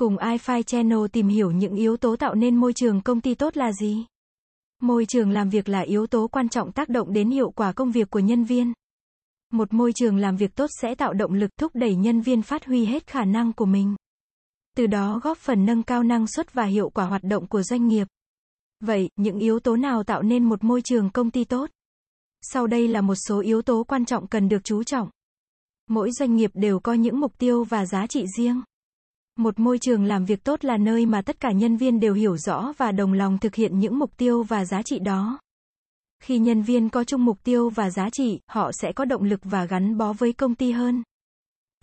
Cùng iFi Channel tìm hiểu những yếu tố tạo nên môi trường công ty tốt là gì? Môi trường làm việc là yếu tố quan trọng tác động đến hiệu quả công việc của nhân viên. Một môi trường làm việc tốt sẽ tạo động lực thúc đẩy nhân viên phát huy hết khả năng của mình. Từ đó góp phần nâng cao năng suất và hiệu quả hoạt động của doanh nghiệp. Vậy, những yếu tố nào tạo nên một môi trường công ty tốt? Sau đây là một số yếu tố quan trọng cần được chú trọng. Mỗi doanh nghiệp đều có những mục tiêu và giá trị riêng. Một môi trường làm việc tốt là nơi mà tất cả nhân viên đều hiểu rõ và đồng lòng thực hiện những mục tiêu và giá trị đó. Khi nhân viên có chung mục tiêu và giá trị, họ sẽ có động lực và gắn bó với công ty hơn.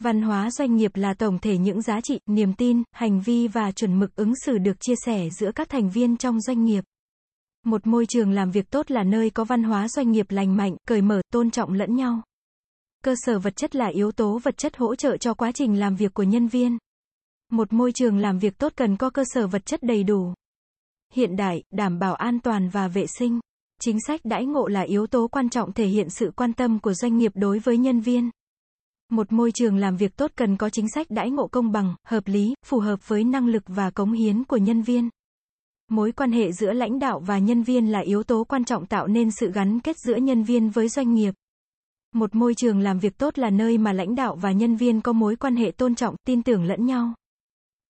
Văn hóa doanh nghiệp là tổng thể những giá trị, niềm tin, hành vi và chuẩn mực ứng xử được chia sẻ giữa các thành viên trong doanh nghiệp. Một môi trường làm việc tốt là nơi có văn hóa doanh nghiệp lành mạnh, cởi mở, tôn trọng lẫn nhau. Cơ sở vật chất là yếu tố vật chất hỗ trợ cho quá trình làm việc của nhân viên. Một môi trường làm việc tốt cần có cơ sở vật chất đầy đủ, hiện đại, đảm bảo an toàn và vệ sinh. Chính sách đãi ngộ là yếu tố quan trọng thể hiện sự quan tâm của doanh nghiệp đối với nhân viên. Một môi trường làm việc tốt cần có chính sách đãi ngộ công bằng, hợp lý, phù hợp với năng lực và cống hiến của nhân viên. Mối quan hệ giữa lãnh đạo và nhân viên là yếu tố quan trọng tạo nên sự gắn kết giữa nhân viên với doanh nghiệp. Một môi trường làm việc tốt là nơi mà lãnh đạo và nhân viên có mối quan hệ tôn trọng, tin tưởng lẫn nhau.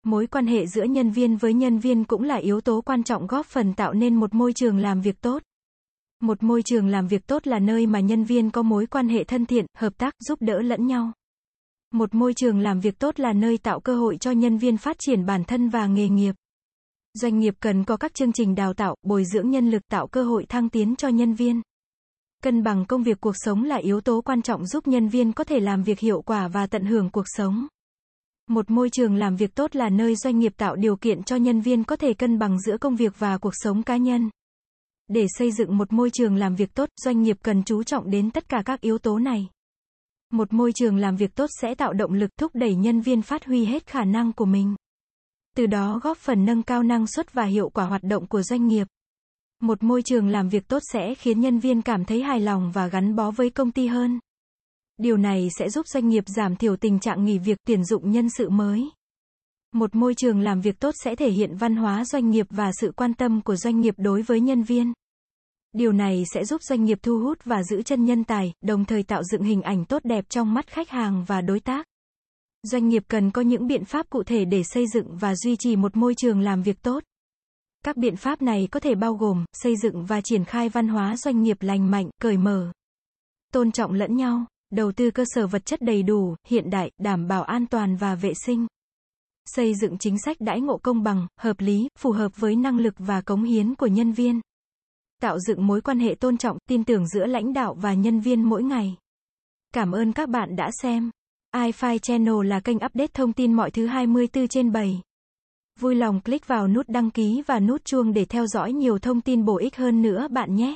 Mối quan hệ giữa nhân viên với nhân viên cũng là yếu tố quan trọng góp phần tạo nên một môi trường làm việc tốt. Một môi trường làm việc tốt là nơi mà nhân viên có mối quan hệ thân thiện, hợp tác, giúp đỡ lẫn nhau. Một môi trường làm việc tốt là nơi tạo cơ hội cho nhân viên phát triển bản thân và nghề nghiệp. Doanh nghiệp cần có các chương trình đào tạo, bồi dưỡng nhân lực tạo cơ hội thăng tiến cho nhân viên. Cân bằng công việc cuộc sống là yếu tố quan trọng giúp nhân viên có thể làm việc hiệu quả và tận hưởng cuộc sống. Một môi trường làm việc tốt là nơi doanh nghiệp tạo điều kiện cho nhân viên có thể cân bằng giữa công việc và cuộc sống cá nhân. Để xây dựng một môi trường làm việc tốt, doanh nghiệp cần chú trọng đến tất cả các yếu tố này. Một môi trường làm việc tốt sẽ tạo động lực thúc đẩy nhân viên phát huy hết khả năng của mình. Từ đó góp phần nâng cao năng suất và hiệu quả hoạt động của doanh nghiệp. Một môi trường làm việc tốt sẽ khiến nhân viên cảm thấy hài lòng và gắn bó với công ty hơn. Điều này sẽ giúp doanh nghiệp giảm thiểu tình trạng nghỉ việc tuyển dụng nhân sự mới. Một môi trường làm việc tốt sẽ thể hiện văn hóa doanh nghiệp và sự quan tâm của doanh nghiệp đối với nhân viên. Điều này sẽ giúp doanh nghiệp thu hút và giữ chân nhân tài, đồng thời tạo dựng hình ảnh tốt đẹp trong mắt khách hàng và đối tác. Doanh nghiệp cần có những biện pháp cụ thể để xây dựng và duy trì một môi trường làm việc tốt. Các biện pháp này có thể bao gồm xây dựng và triển khai văn hóa doanh nghiệp lành mạnh, cởi mở, tôn trọng lẫn nhau, đầu tư cơ sở vật chất đầy đủ, hiện đại, đảm bảo an toàn và vệ sinh. Xây dựng chính sách đãi ngộ công bằng, hợp lý, phù hợp với năng lực và cống hiến của nhân viên. Tạo dựng mối quan hệ tôn trọng, tin tưởng giữa lãnh đạo và nhân viên mỗi ngày. Cảm ơn các bạn đã xem. iFi Channel là kênh update thông tin mọi thứ 24 trên 7. Vui lòng click vào nút đăng ký và nút chuông để theo dõi nhiều thông tin bổ ích hơn nữa bạn nhé.